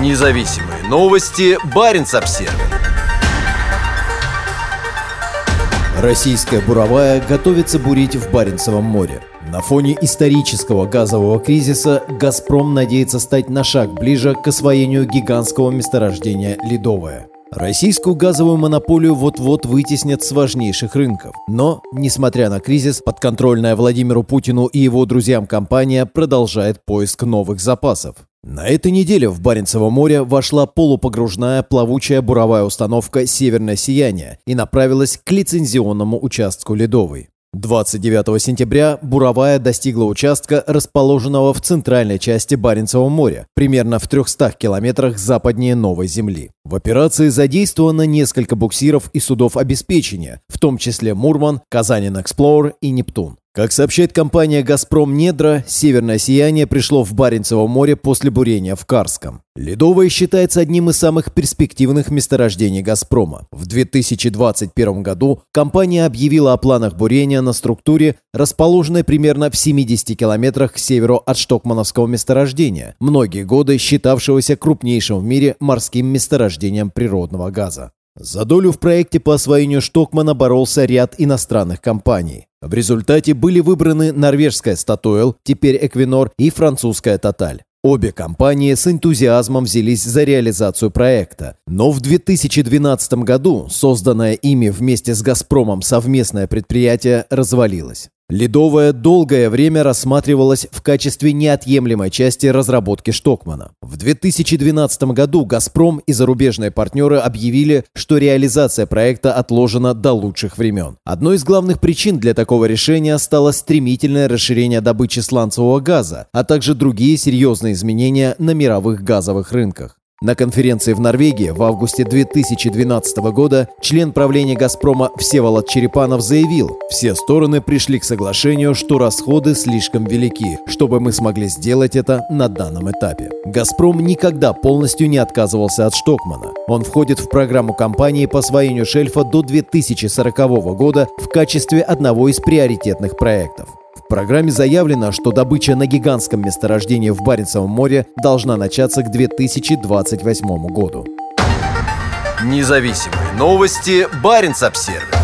Независимые новости. Барин обсерва Российская буровая готовится бурить в Баренцевом море. На фоне исторического газового кризиса «Газпром» надеется стать на шаг ближе к освоению гигантского месторождения «Ледовое». Российскую газовую монополию вот-вот вытеснят с важнейших рынков. Но, несмотря на кризис, подконтрольная Владимиру Путину и его друзьям компания продолжает поиск новых запасов. На этой неделе в Баренцево море вошла полупогружная плавучая буровая установка «Северное сияние» и направилась к лицензионному участку Ледовой. 29 сентября буровая достигла участка, расположенного в центральной части Баренцева моря, примерно в 300 километрах западнее Новой Земли. В операции задействовано несколько буксиров и судов обеспечения, в том числе «Мурман», «Казанин Эксплорер» и «Нептун». Как сообщает компания «Газпром Недра», северное сияние пришло в Баренцево море после бурения в Карском. Ледовое считается одним из самых перспективных месторождений «Газпрома». В 2021 году компания объявила о планах бурения на структуре, расположенной примерно в 70 километрах к северу от Штокмановского месторождения, многие годы считавшегося крупнейшим в мире морским месторождением природного газа. За долю в проекте по освоению Штокмана боролся ряд иностранных компаний. В результате были выбраны норвежская «Статуэл», теперь «Эквинор» и французская «Тоталь». Обе компании с энтузиазмом взялись за реализацию проекта. Но в 2012 году созданное ими вместе с «Газпромом» совместное предприятие развалилось. Ледовая долгое время рассматривалась в качестве неотъемлемой части разработки Штокмана. В 2012 году «Газпром» и зарубежные партнеры объявили, что реализация проекта отложена до лучших времен. Одной из главных причин для такого решения стало стремительное расширение добычи сланцевого газа, а также другие серьезные изменения на мировых газовых рынках. На конференции в Норвегии в августе 2012 года член правления «Газпрома» Всеволод Черепанов заявил, все стороны пришли к соглашению, что расходы слишком велики, чтобы мы смогли сделать это на данном этапе. «Газпром» никогда полностью не отказывался от Штокмана. Он входит в программу компании по освоению шельфа до 2040 года в качестве одного из приоритетных проектов. Программе заявлено, что добыча на гигантском месторождении в Баренцевом море должна начаться к 2028 году. Независимые новости. Баренц-Обсервис.